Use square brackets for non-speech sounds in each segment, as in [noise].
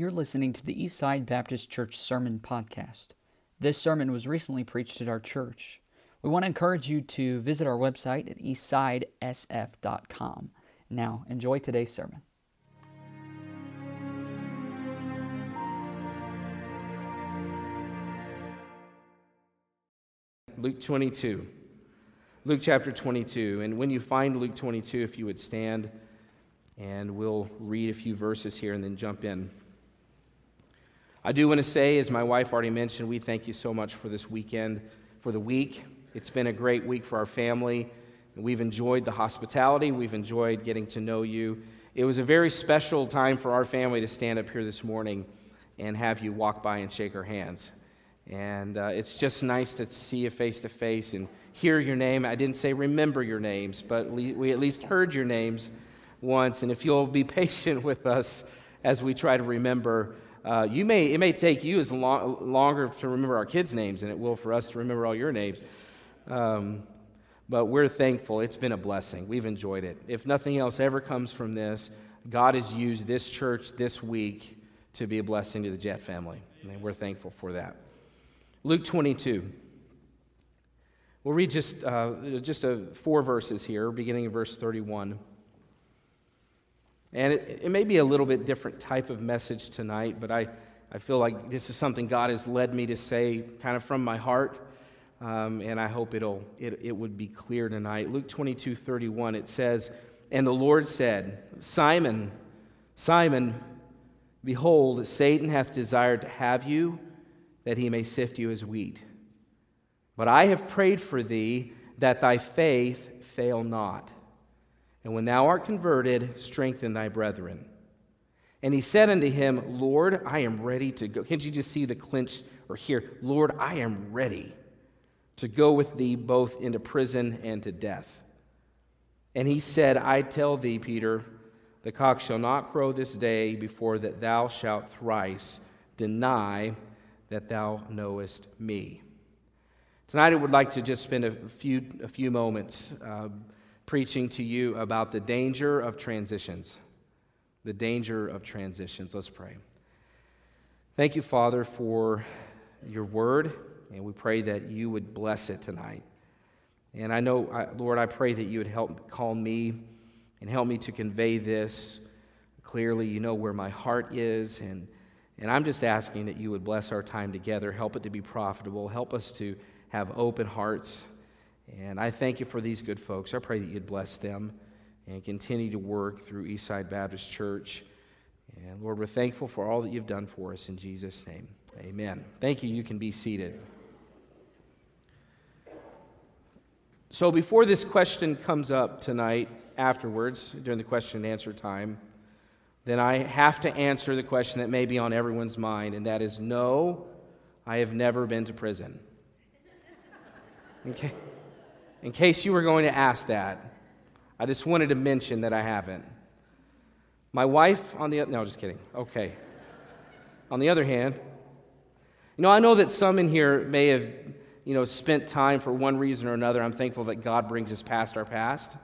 You're listening to the Eastside Baptist Church Sermon Podcast. This sermon was recently preached at our church. We want to encourage you to visit our website at eastsidesf.com. Now, enjoy today's sermon. Luke 22. Luke chapter 22. And when you find Luke 22, if you would stand, and we'll read a few verses here and then jump in. I do want to say, as my wife already mentioned, we thank you so much for this weekend, for the week. It's been a great week for our family. We've enjoyed the hospitality, we've enjoyed getting to know you. It was a very special time for our family to stand up here this morning and have you walk by and shake our hands. And uh, it's just nice to see you face to face and hear your name. I didn't say remember your names, but we at least heard your names once. And if you'll be [laughs] patient with us as we try to remember, uh, you may, it may take you as long, longer to remember our kids' names than it will for us to remember all your names. Um, but we're thankful. It's been a blessing. We've enjoyed it. If nothing else ever comes from this, God has used this church this week to be a blessing to the Jet family. And we're thankful for that. Luke 22. We'll read just, uh, just a, four verses here, beginning in verse 31. And it, it may be a little bit different type of message tonight, but I, I feel like this is something God has led me to say kind of from my heart. Um, and I hope it'll, it, it would be clear tonight. Luke 22 31, it says, And the Lord said, Simon, Simon, behold, Satan hath desired to have you that he may sift you as wheat. But I have prayed for thee that thy faith fail not. And when thou art converted, strengthen thy brethren. And he said unto him, Lord, I am ready to go. Can't you just see the clinch or hear, Lord, I am ready to go with thee both into prison and to death. And he said, I tell thee, Peter, the cock shall not crow this day before that thou shalt thrice deny that thou knowest me. Tonight, I would like to just spend a few, a few moments uh, preaching to you about the danger of transitions. The danger of transitions. Let's pray. Thank you, Father, for your word, and we pray that you would bless it tonight. And I know, Lord, I pray that you would help call me and help me to convey this clearly. You know where my heart is and and I'm just asking that you would bless our time together, help it to be profitable, help us to have open hearts. And I thank you for these good folks. I pray that you'd bless them and continue to work through Eastside Baptist Church. And Lord, we're thankful for all that you've done for us in Jesus' name. Amen. Thank you. You can be seated. So, before this question comes up tonight, afterwards, during the question and answer time, then I have to answer the question that may be on everyone's mind, and that is no, I have never been to prison. [laughs] Okay? In case you were going to ask that, I just wanted to mention that I haven't. My wife, on the no, just kidding. Okay. On the other hand, you know, I know that some in here may have, you know, spent time for one reason or another. I'm thankful that God brings us past our past.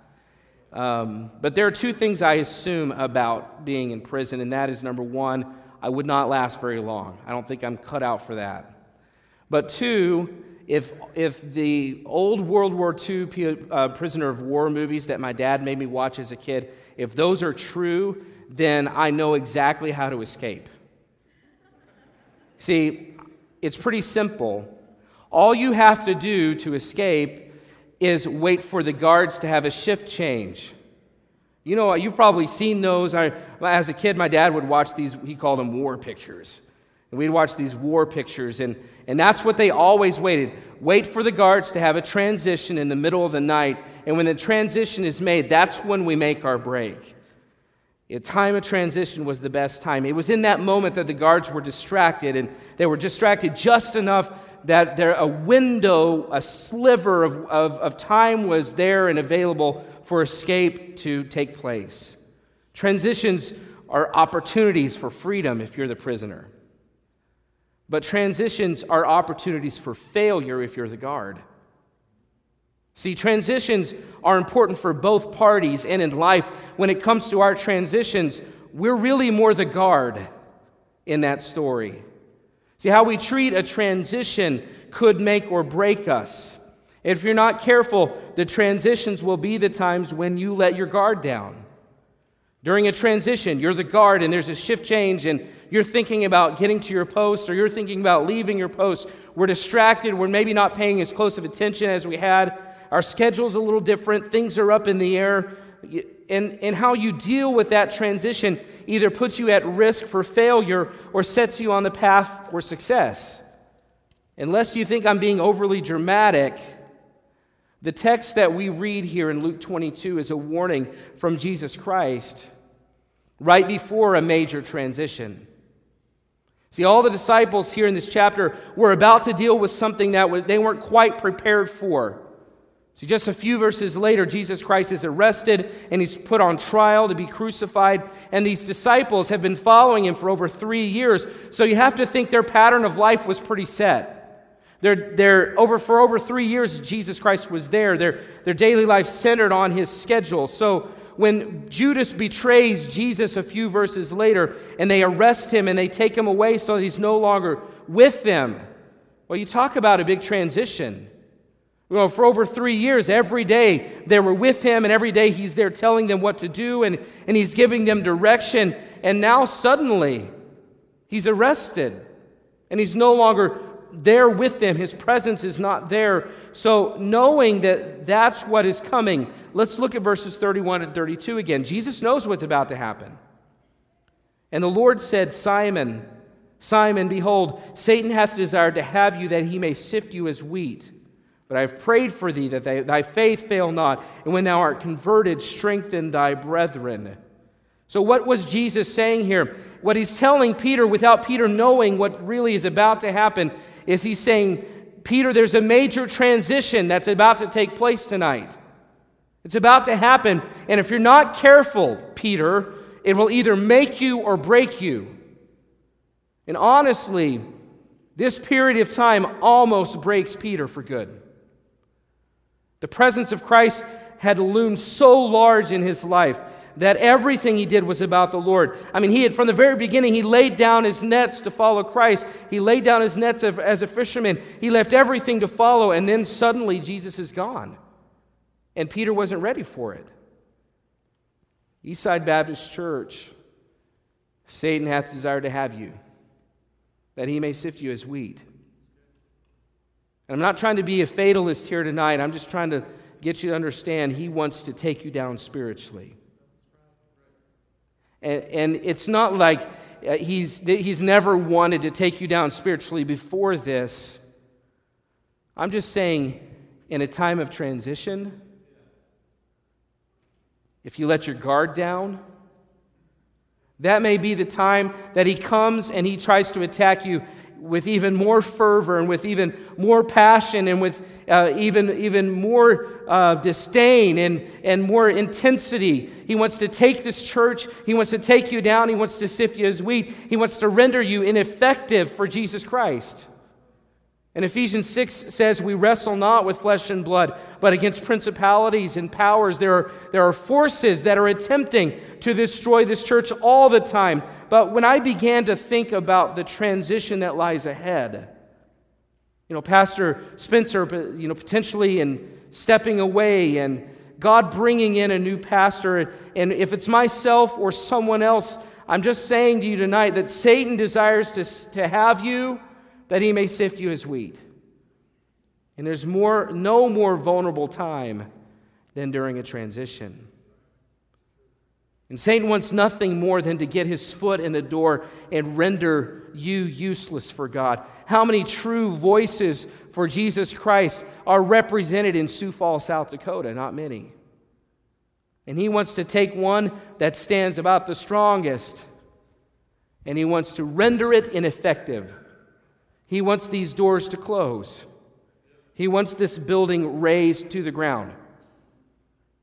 Um, but there are two things I assume about being in prison, and that is number one, I would not last very long. I don't think I'm cut out for that. But two, if, if the old World War II uh, prisoner of war movies that my dad made me watch as a kid, if those are true, then I know exactly how to escape. See, it's pretty simple. All you have to do to escape is wait for the guards to have a shift change. You know, you've probably seen those. I, as a kid, my dad would watch these, he called them war pictures. And we'd watch these war pictures, and, and that's what they always waited. Wait for the guards to have a transition in the middle of the night, and when the transition is made, that's when we make our break. A time of transition was the best time. It was in that moment that the guards were distracted, and they were distracted just enough that there a window, a sliver of, of, of time was there and available for escape to take place. Transitions are opportunities for freedom if you're the prisoner. But transitions are opportunities for failure if you're the guard. See, transitions are important for both parties and in life. When it comes to our transitions, we're really more the guard in that story. See, how we treat a transition could make or break us. If you're not careful, the transitions will be the times when you let your guard down. During a transition, you're the guard and there's a shift change and you're thinking about getting to your post or you're thinking about leaving your post. We're distracted. We're maybe not paying as close of attention as we had. Our schedule's a little different. Things are up in the air. And, and how you deal with that transition either puts you at risk for failure or sets you on the path for success. Unless you think I'm being overly dramatic, the text that we read here in Luke 22 is a warning from Jesus Christ right before a major transition. See, all the disciples here in this chapter were about to deal with something that they weren't quite prepared for. See, just a few verses later, Jesus Christ is arrested and he's put on trial to be crucified. And these disciples have been following him for over three years. So you have to think their pattern of life was pretty set. They're, they're over, for over three years, Jesus Christ was there. Their, their daily life centered on his schedule. So when Judas betrays Jesus a few verses later and they arrest him and they take him away so he's no longer with them, well, you talk about a big transition. Well, for over three years, every day they were with him, and every day he's there telling them what to do, and, and he's giving them direction. And now suddenly, he's arrested, and he's no longer there with them. His presence is not there. So, knowing that that's what is coming, let's look at verses 31 and 32 again. Jesus knows what's about to happen. And the Lord said, Simon, Simon, behold, Satan hath desired to have you that he may sift you as wheat. But I have prayed for thee that thy, thy faith fail not, and when thou art converted, strengthen thy brethren. So, what was Jesus saying here? What he's telling Peter without Peter knowing what really is about to happen is he's saying, Peter, there's a major transition that's about to take place tonight. It's about to happen. And if you're not careful, Peter, it will either make you or break you. And honestly, this period of time almost breaks Peter for good. The presence of Christ had loomed so large in his life that everything he did was about the Lord. I mean, he had, from the very beginning, he laid down his nets to follow Christ. He laid down his nets as a fisherman. He left everything to follow, and then suddenly Jesus is gone. And Peter wasn't ready for it. Eastside Baptist Church, Satan hath desired to have you, that he may sift you as wheat. And I'm not trying to be a fatalist here tonight. I'm just trying to get you to understand he wants to take you down spiritually. And, and it's not like uh, he's, he's never wanted to take you down spiritually before this. I'm just saying, in a time of transition, if you let your guard down, that may be the time that he comes and he tries to attack you with even more fervor and with even more passion and with uh, even, even more uh, disdain and, and more intensity. He wants to take this church, he wants to take you down, he wants to sift you as wheat, he wants to render you ineffective for Jesus Christ. And Ephesians 6 says, We wrestle not with flesh and blood, but against principalities and powers. There are, there are forces that are attempting to destroy this church all the time. But when I began to think about the transition that lies ahead, you know, Pastor Spencer, you know, potentially and stepping away and God bringing in a new pastor. And if it's myself or someone else, I'm just saying to you tonight that Satan desires to, to have you that he may sift you as wheat. And there's more, no more vulnerable time than during a transition. And Satan wants nothing more than to get his foot in the door and render you useless for God. How many true voices for Jesus Christ are represented in Sioux Falls, South Dakota? Not many. And he wants to take one that stands about the strongest and he wants to render it ineffective. He wants these doors to close. He wants this building razed to the ground.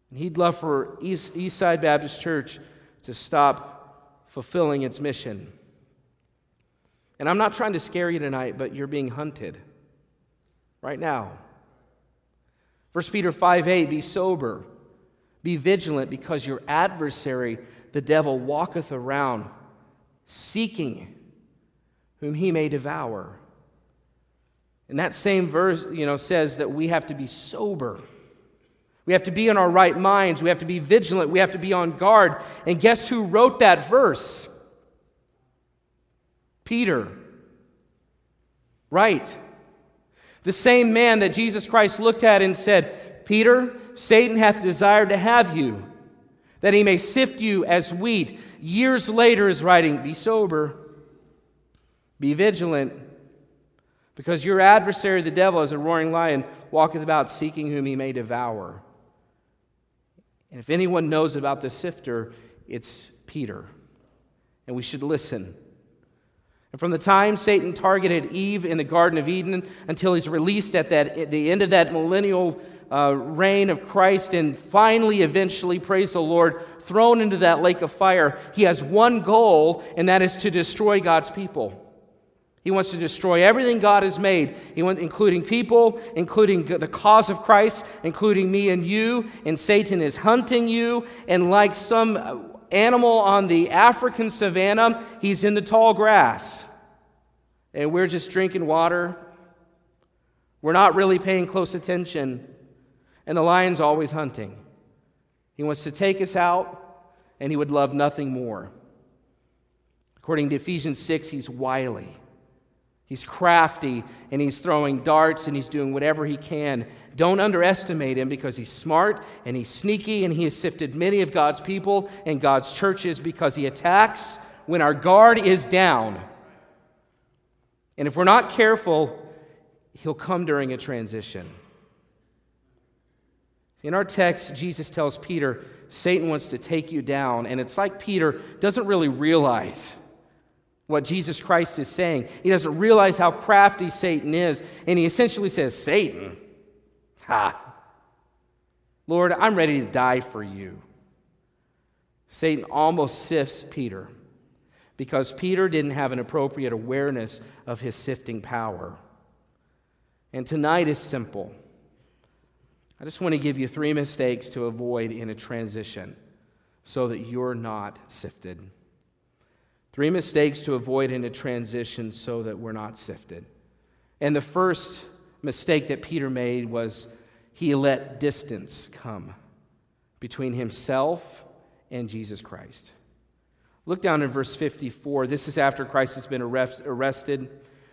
And he'd love for East, Eastside Baptist Church to stop fulfilling its mission. And I'm not trying to scare you tonight, but you're being hunted right now. 1 Peter 5 8, be sober, be vigilant, because your adversary, the devil, walketh around seeking whom he may devour. And that same verse, you know, says that we have to be sober. We have to be in our right minds. We have to be vigilant. We have to be on guard. And guess who wrote that verse? Peter. Right. The same man that Jesus Christ looked at and said, Peter, Satan hath desired to have you, that he may sift you as wheat. Years later is writing, Be sober, be vigilant, because your adversary, the devil, as a roaring lion, walketh about seeking whom he may devour. And if anyone knows about the sifter, it's Peter. And we should listen. And from the time Satan targeted Eve in the Garden of Eden until he's released at, that, at the end of that millennial uh, reign of Christ and finally, eventually, praise the Lord, thrown into that lake of fire, he has one goal, and that is to destroy God's people. He wants to destroy everything God has made, wants, including people, including the cause of Christ, including me and you. And Satan is hunting you. And like some uh, animal on the African savannah, he's in the tall grass. And we're just drinking water. We're not really paying close attention. And the lion's always hunting. He wants to take us out, and he would love nothing more. According to Ephesians 6, he's wily. He's crafty and he's throwing darts and he's doing whatever he can. Don't underestimate him because he's smart and he's sneaky and he has sifted many of God's people and God's churches because he attacks when our guard is down. And if we're not careful, he'll come during a transition. In our text, Jesus tells Peter, Satan wants to take you down. And it's like Peter doesn't really realize what Jesus Christ is saying. He doesn't realize how crafty Satan is, and he essentially says, Satan, ha, Lord, I'm ready to die for you. Satan almost sifts Peter because Peter didn't have an appropriate awareness of his sifting power. And tonight is simple. I just want to give you three mistakes to avoid in a transition so that you're not sifted. Three mistakes to avoid in a transition so that we're not sifted. And the first mistake that Peter made was he let distance come between himself and Jesus Christ. Look down in verse 54. This is after Christ has been arrested.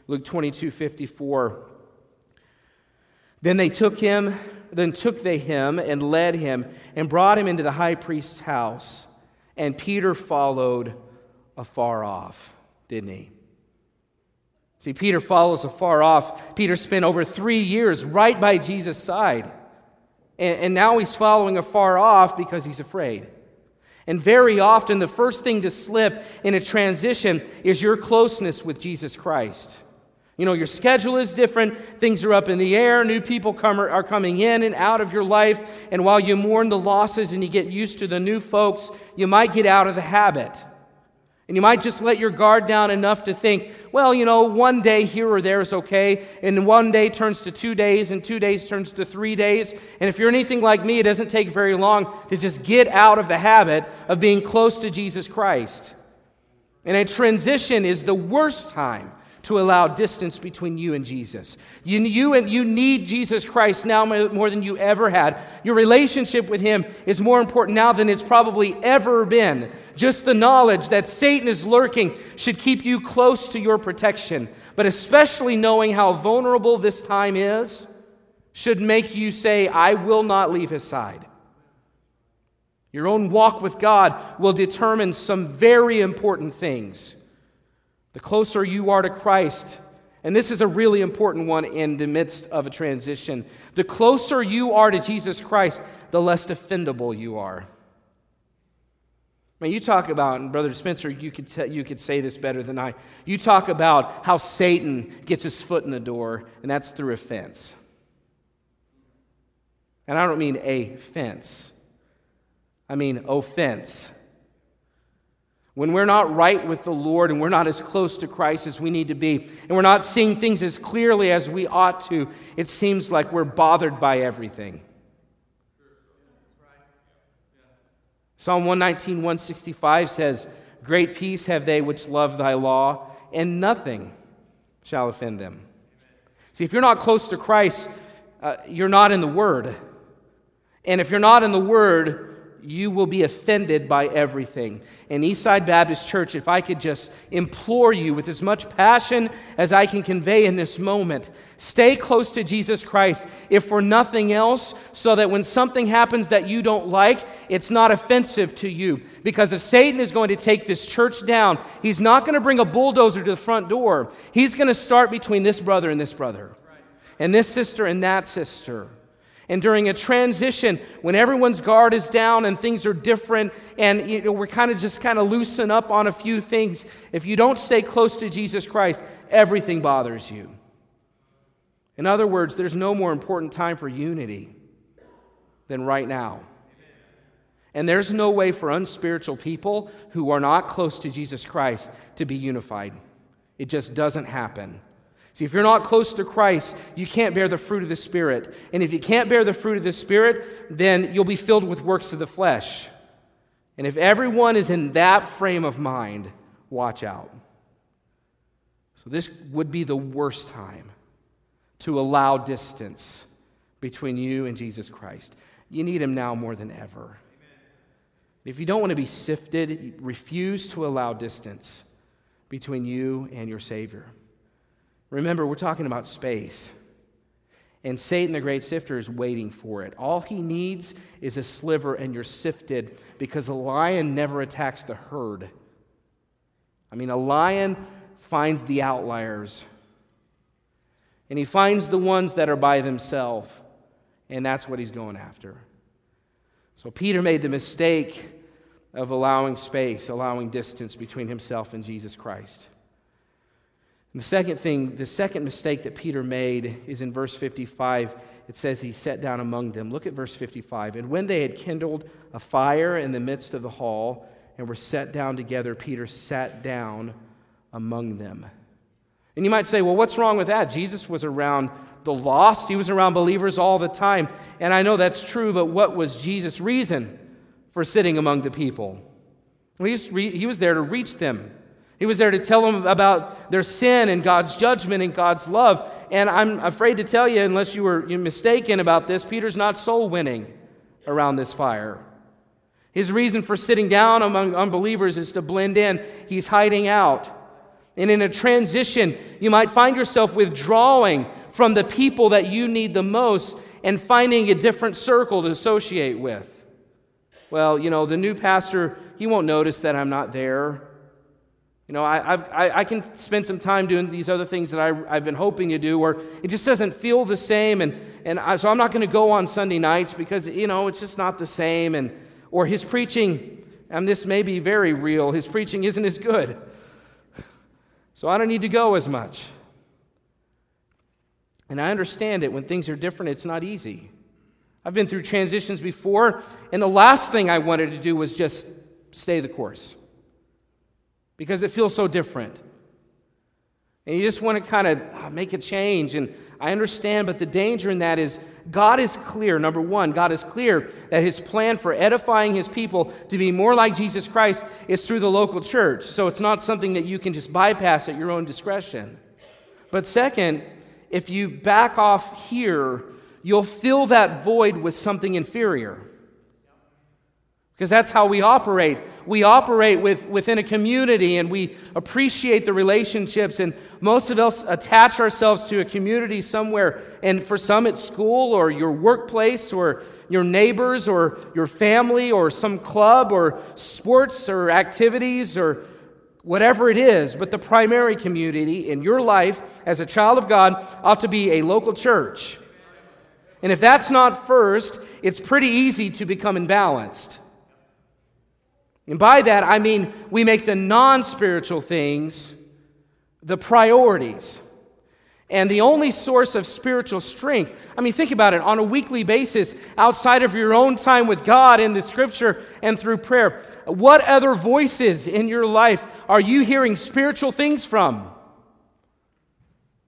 Luke 22 54. Then they took him, then took they him and led him and brought him into the high priest's house. And Peter followed afar off, didn't he? See, Peter follows afar off. Peter spent over three years right by Jesus' side. And, and now he's following afar off because he's afraid. And very often, the first thing to slip in a transition is your closeness with Jesus Christ. You know, your schedule is different, things are up in the air, new people come, are coming in and out of your life. And while you mourn the losses and you get used to the new folks, you might get out of the habit. And you might just let your guard down enough to think, well, you know, one day here or there is okay. And one day turns to two days, and two days turns to three days. And if you're anything like me, it doesn't take very long to just get out of the habit of being close to Jesus Christ. And a transition is the worst time to allow distance between you and Jesus. You, you, and you need Jesus Christ now more than you ever had. Your relationship with Him is more important now than it's probably ever been. Just the knowledge that Satan is lurking should keep you close to your protection. But especially knowing how vulnerable this time is should make you say, I will not leave His side. Your own walk with God will determine some very important things. The closer you are to Christ, and this is a really important one in the midst of a transition, the closer you are to Jesus Christ, the less defendable you are. I mean, you talk about, and Brother Spencer, you could, t- you could say this better than I. You talk about how Satan gets his foot in the door, and that's through a fence. And I don't mean a fence, I mean offense. When we're not right with the Lord and we're not as close to Christ as we need to be, and we're not seeing things as clearly as we ought to, it seems like we're bothered by everything. Psalm 119, 165 says, Great peace have they which love thy law, and nothing, shall offend them. See, if you're not close to Christ, uh, you're not in the Word. And if you're not in the Word, you will be offended by everything. In Eastside Baptist Church, if I could just implore you with as much passion as I can convey in this moment, stay close to Jesus Christ, if for nothing else, so that when something happens that you don't like, it's not offensive to you. Because if Satan is going to take this church down, he's not going to bring a bulldozer to the front door. He's going to start between this brother and this brother, and this sister and that sister. And during a transition, when everyone's guard is down and things are different, and you know, we're kind of just kind of loosen up on a few things, if you don't stay close to Jesus Christ, everything bothers you. In other words, there's no more important time for unity than right now. And there's no way for unspiritual people who are not close to Jesus Christ to be unified. It just doesn't happen. See, if you're not close to Christ, you can't bear the fruit of the Spirit. And if you can't bear the fruit of the Spirit, then you'll be filled with works of the flesh. And if everyone is in that frame of mind, watch out. So, this would be the worst time to allow distance between you and Jesus Christ. You need Him now more than ever. If you don't want to be sifted, refuse to allow distance between you and your Savior. Remember, we're talking about space. And Satan, the great sifter, is waiting for it. All he needs is a sliver, and you're sifted because a lion never attacks the herd. I mean, a lion finds the outliers, and he finds the ones that are by themselves, and that's what he's going after. So Peter made the mistake of allowing space, allowing distance between himself and Jesus Christ. And the second thing, the second mistake that Peter made is in verse 55. It says he sat down among them. Look at verse 55. And when they had kindled a fire in the midst of the hall and were set down together, Peter sat down among them. And you might say, well, what's wrong with that? Jesus was around the lost, he was around believers all the time. And I know that's true, but what was Jesus' reason for sitting among the people? He was there to reach them. He was there to tell them about their sin and God's judgment and God's love. And I'm afraid to tell you, unless you were mistaken about this, Peter's not soul winning around this fire. His reason for sitting down among unbelievers is to blend in. He's hiding out. And in a transition, you might find yourself withdrawing from the people that you need the most and finding a different circle to associate with. Well, you know, the new pastor, he won't notice that I'm not there. You know, I, I, I can spend some time doing these other things that I, I've been hoping to do, or it just doesn't feel the same. And, and I, so I'm not going to go on Sunday nights because, you know, it's just not the same. And, or his preaching, and this may be very real, his preaching isn't as good. So I don't need to go as much. And I understand it. When things are different, it's not easy. I've been through transitions before, and the last thing I wanted to do was just stay the course because it feels so different. And you just want to kind of ah, make a change. And I understand, but the danger in that is God is clear. Number one, God is clear that his plan for edifying his people to be more like Jesus Christ is through the local church. So it's not something that you can just bypass at your own discretion. But second, if you back off here, you'll fill that void with something inferior. Because that's how we operate. We operate with, within a community and we appreciate the relationships. And most of us attach ourselves to a community somewhere. And for some, it's school or your workplace or your neighbors or your family or some club or sports or activities or whatever it is. But the primary community in your life as a child of God ought to be a local church. And if that's not first, it's pretty easy to become imbalanced. And by that, I mean we make the non spiritual things the priorities. And the only source of spiritual strength, I mean, think about it on a weekly basis, outside of your own time with God in the scripture and through prayer. What other voices in your life are you hearing spiritual things from?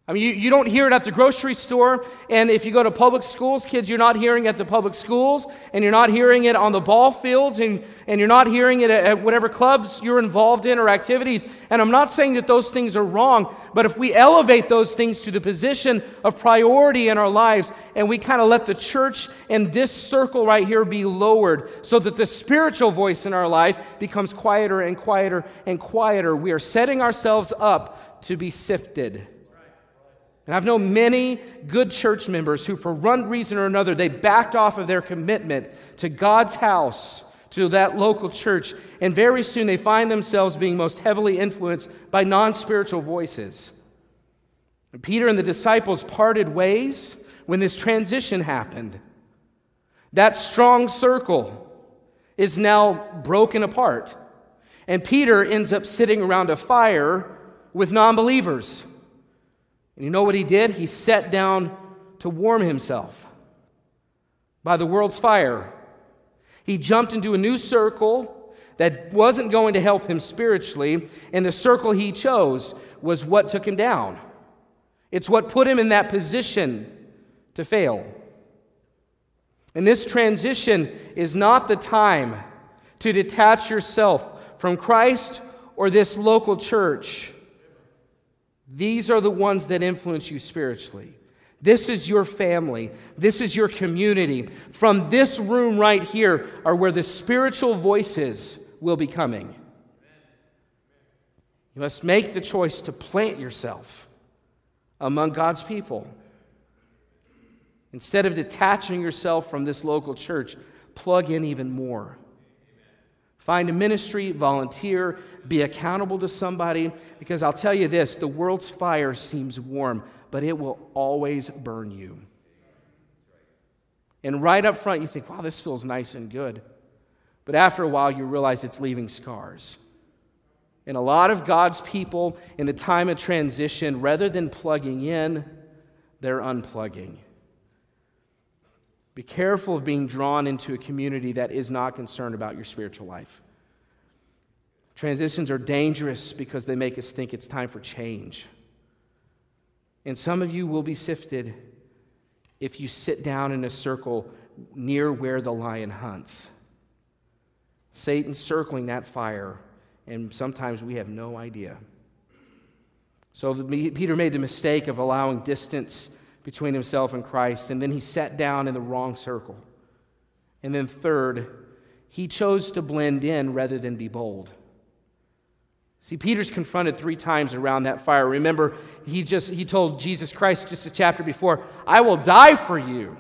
I mean, you, you don't hear it at the grocery store, and if you go to public schools, kids, you're not hearing it at the public schools, and you're not hearing it on the ball fields, and, and you're not hearing it at, at whatever clubs you're involved in or activities. And I'm not saying that those things are wrong, but if we elevate those things to the position of priority in our lives, and we kind of let the church and this circle right here be lowered so that the spiritual voice in our life becomes quieter and quieter and quieter, we are setting ourselves up to be sifted. And I've known many good church members who, for one reason or another, they backed off of their commitment to God's house, to that local church, and very soon they find themselves being most heavily influenced by non spiritual voices. And Peter and the disciples parted ways when this transition happened. That strong circle is now broken apart. And Peter ends up sitting around a fire with non believers. And you know what he did? He sat down to warm himself by the world's fire. He jumped into a new circle that wasn't going to help him spiritually, and the circle he chose was what took him down. It's what put him in that position to fail. And this transition is not the time to detach yourself from Christ or this local church. These are the ones that influence you spiritually. This is your family. This is your community. From this room right here are where the spiritual voices will be coming. You must make the choice to plant yourself among God's people. Instead of detaching yourself from this local church, plug in even more. Find a ministry, volunteer, be accountable to somebody, because I'll tell you this the world's fire seems warm, but it will always burn you. And right up front, you think, wow, this feels nice and good. But after a while, you realize it's leaving scars. And a lot of God's people in a time of transition, rather than plugging in, they're unplugging. Be careful of being drawn into a community that is not concerned about your spiritual life. Transitions are dangerous because they make us think it's time for change. And some of you will be sifted if you sit down in a circle near where the lion hunts. Satan's circling that fire, and sometimes we have no idea. So Peter made the mistake of allowing distance between himself and Christ, and then he sat down in the wrong circle. And then, third, he chose to blend in rather than be bold. See, Peter's confronted three times around that fire. Remember, he just he told Jesus Christ just a chapter before, I will die for you.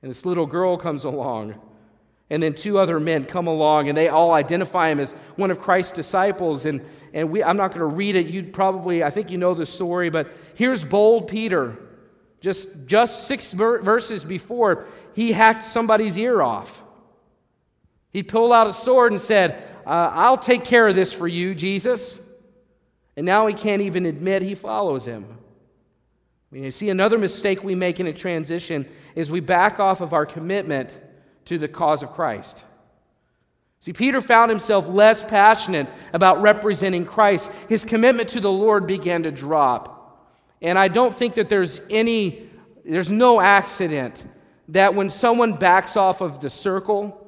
And this little girl comes along. And then two other men come along and they all identify him as one of Christ's disciples. And, and we, I'm not going to read it. You'd probably, I think you know the story, but here's bold Peter. Just, just six verses before, he hacked somebody's ear off. He pulled out a sword and said, uh, I'll take care of this for you, Jesus. And now he can't even admit he follows him. You see, another mistake we make in a transition is we back off of our commitment to the cause of Christ. See, Peter found himself less passionate about representing Christ. His commitment to the Lord began to drop. And I don't think that there's any, there's no accident that when someone backs off of the circle,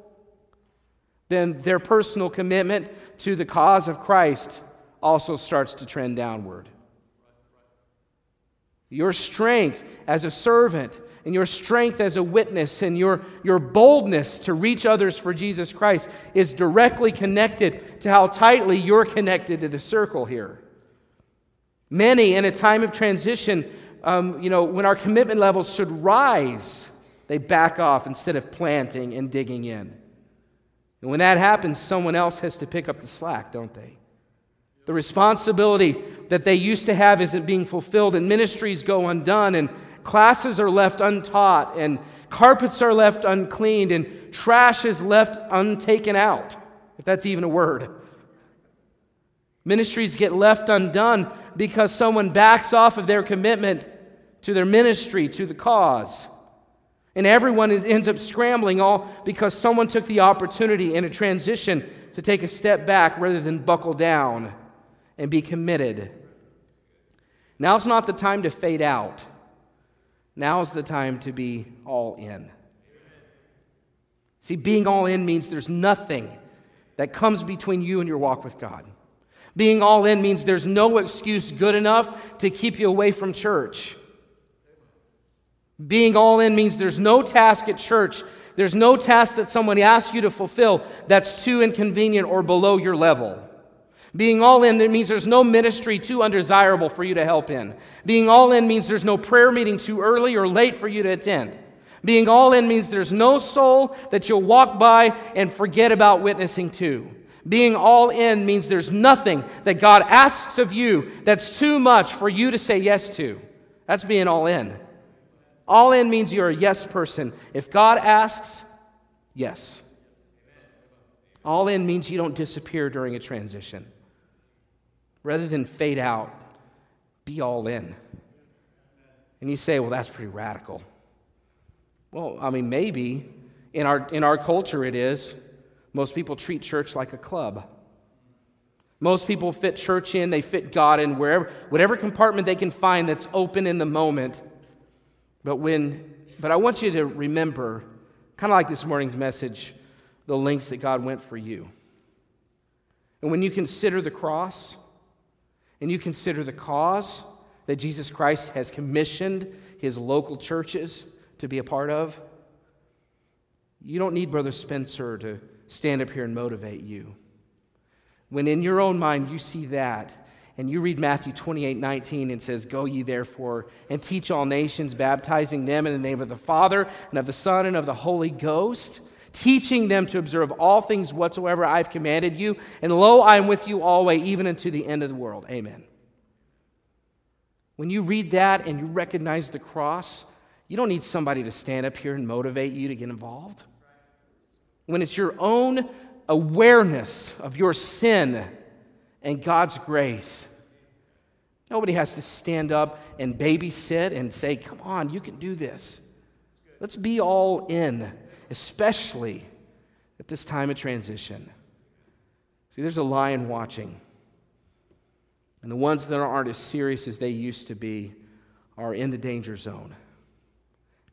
then their personal commitment to the cause of Christ also starts to trend downward. Your strength as a servant and your strength as a witness and your, your boldness to reach others for Jesus Christ is directly connected to how tightly you're connected to the circle here. Many, in a time of transition, um, you know, when our commitment levels should rise, they back off instead of planting and digging in. And when that happens, someone else has to pick up the slack, don't they? The responsibility that they used to have isn't being fulfilled, and ministries go undone, and Classes are left untaught, and carpets are left uncleaned, and trash is left untaken out, if that's even a word. Ministries get left undone because someone backs off of their commitment to their ministry, to the cause. And everyone is, ends up scrambling all because someone took the opportunity in a transition to take a step back rather than buckle down and be committed. Now's not the time to fade out. Now's the time to be all in. See, being all in means there's nothing that comes between you and your walk with God. Being all in means there's no excuse good enough to keep you away from church. Being all in means there's no task at church, there's no task that someone asks you to fulfill that's too inconvenient or below your level. Being all in that means there's no ministry too undesirable for you to help in. Being all in means there's no prayer meeting too early or late for you to attend. Being all in means there's no soul that you'll walk by and forget about witnessing to. Being all in means there's nothing that God asks of you that's too much for you to say yes to. That's being all in. All in means you're a yes person. If God asks, yes. All in means you don't disappear during a transition. Rather than fade out, be all in. And you say, well, that's pretty radical. Well, I mean, maybe in our, in our culture it is. Most people treat church like a club. Most people fit church in, they fit God in wherever, whatever compartment they can find that's open in the moment. But when, but I want you to remember, kind of like this morning's message, the lengths that God went for you. And when you consider the cross, and you consider the cause that Jesus Christ has commissioned his local churches to be a part of, you don't need Brother Spencer to stand up here and motivate you. When in your own mind you see that, and you read Matthew 28 19 and says, Go ye therefore and teach all nations, baptizing them in the name of the Father and of the Son and of the Holy Ghost, teaching them to observe all things whatsoever I've commanded you. And lo, I am with you always, even unto the end of the world. Amen. When you read that and you recognize the cross, you don't need somebody to stand up here and motivate you to get involved. When it's your own awareness of your sin and God's grace, nobody has to stand up and babysit and say, Come on, you can do this. Let's be all in, especially at this time of transition. See, there's a lion watching. And the ones that aren't as serious as they used to be are in the danger zone.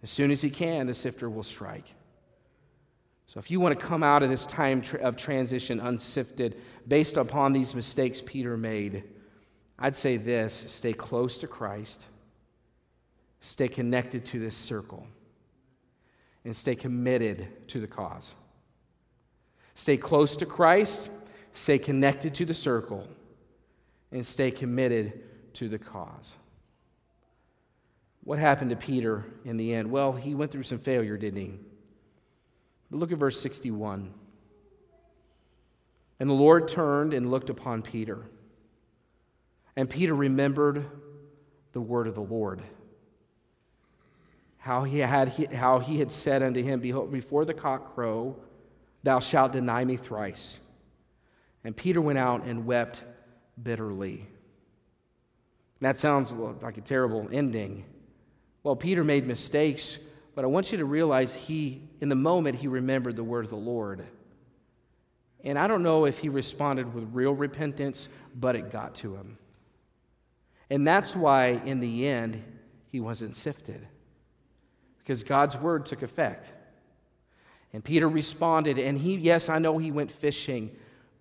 As soon as he can, the sifter will strike. So, if you want to come out of this time of transition unsifted based upon these mistakes Peter made, I'd say this stay close to Christ, stay connected to this circle, and stay committed to the cause. Stay close to Christ, stay connected to the circle, and stay committed to the cause. What happened to Peter in the end? Well, he went through some failure, didn't he? But look at verse 61. And the Lord turned and looked upon Peter. And Peter remembered the word of the Lord. How he had, how he had said unto him, Behold, before the cock crow, thou shalt deny me thrice. And Peter went out and wept bitterly. That sounds like a terrible ending. Well, Peter made mistakes, but I want you to realize he, in the moment, he remembered the word of the Lord. And I don't know if he responded with real repentance, but it got to him. And that's why, in the end, he wasn't sifted, because God's word took effect. And Peter responded, and he, yes, I know he went fishing,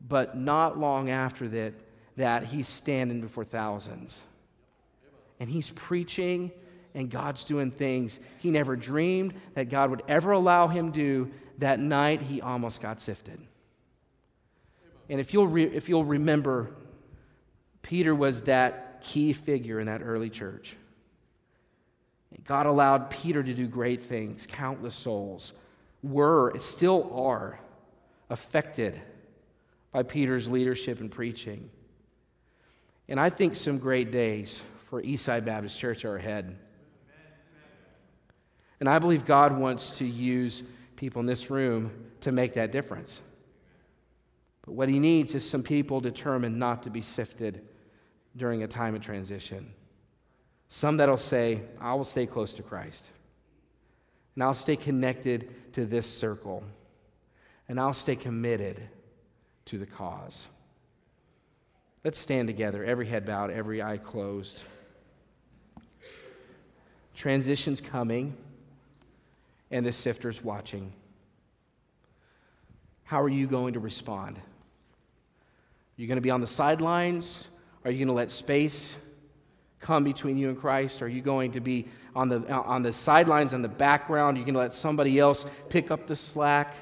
but not long after that, that he's standing before thousands. And he's preaching, and God's doing things he never dreamed that God would ever allow him do. That night, he almost got sifted. And if you'll, re- if you'll remember, Peter was that key figure in that early church. God allowed Peter to do great things. Countless souls were, still are, affected by Peter's leadership and preaching. And I think some great days for Eastside Baptist Church are ahead. And I believe God wants to use people in this room to make that difference. But what he needs is some people determined not to be sifted during a time of transition. Some that'll say, I will stay close to Christ. And I'll stay connected to this circle. And I'll stay committed to the cause. Let's stand together, every head bowed, every eye closed. Transition's coming, and the sifter's watching. How are you going to respond? Are you going to be on the sidelines? Are you going to let space come between you and Christ? Are you going to be on the, on the sidelines, in the background? Are you going to let somebody else pick up the slack?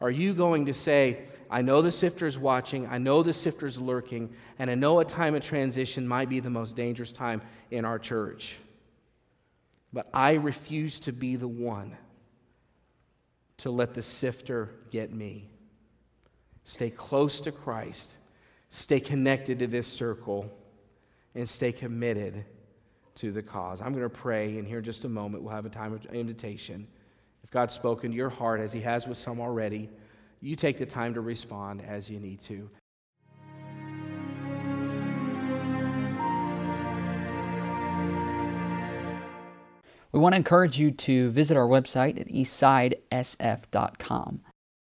Are you going to say, I know the sifter's watching, I know the sifter's lurking, and I know a time of transition might be the most dangerous time in our church. But I refuse to be the one to let the sifter get me. Stay close to Christ, stay connected to this circle, and stay committed to the cause. I'm going to pray, and here in just a moment, we'll have a time of invitation. If God's spoken to your heart, as He has with some already, you take the time to respond as you need to. We want to encourage you to visit our website at eastsidesf.com.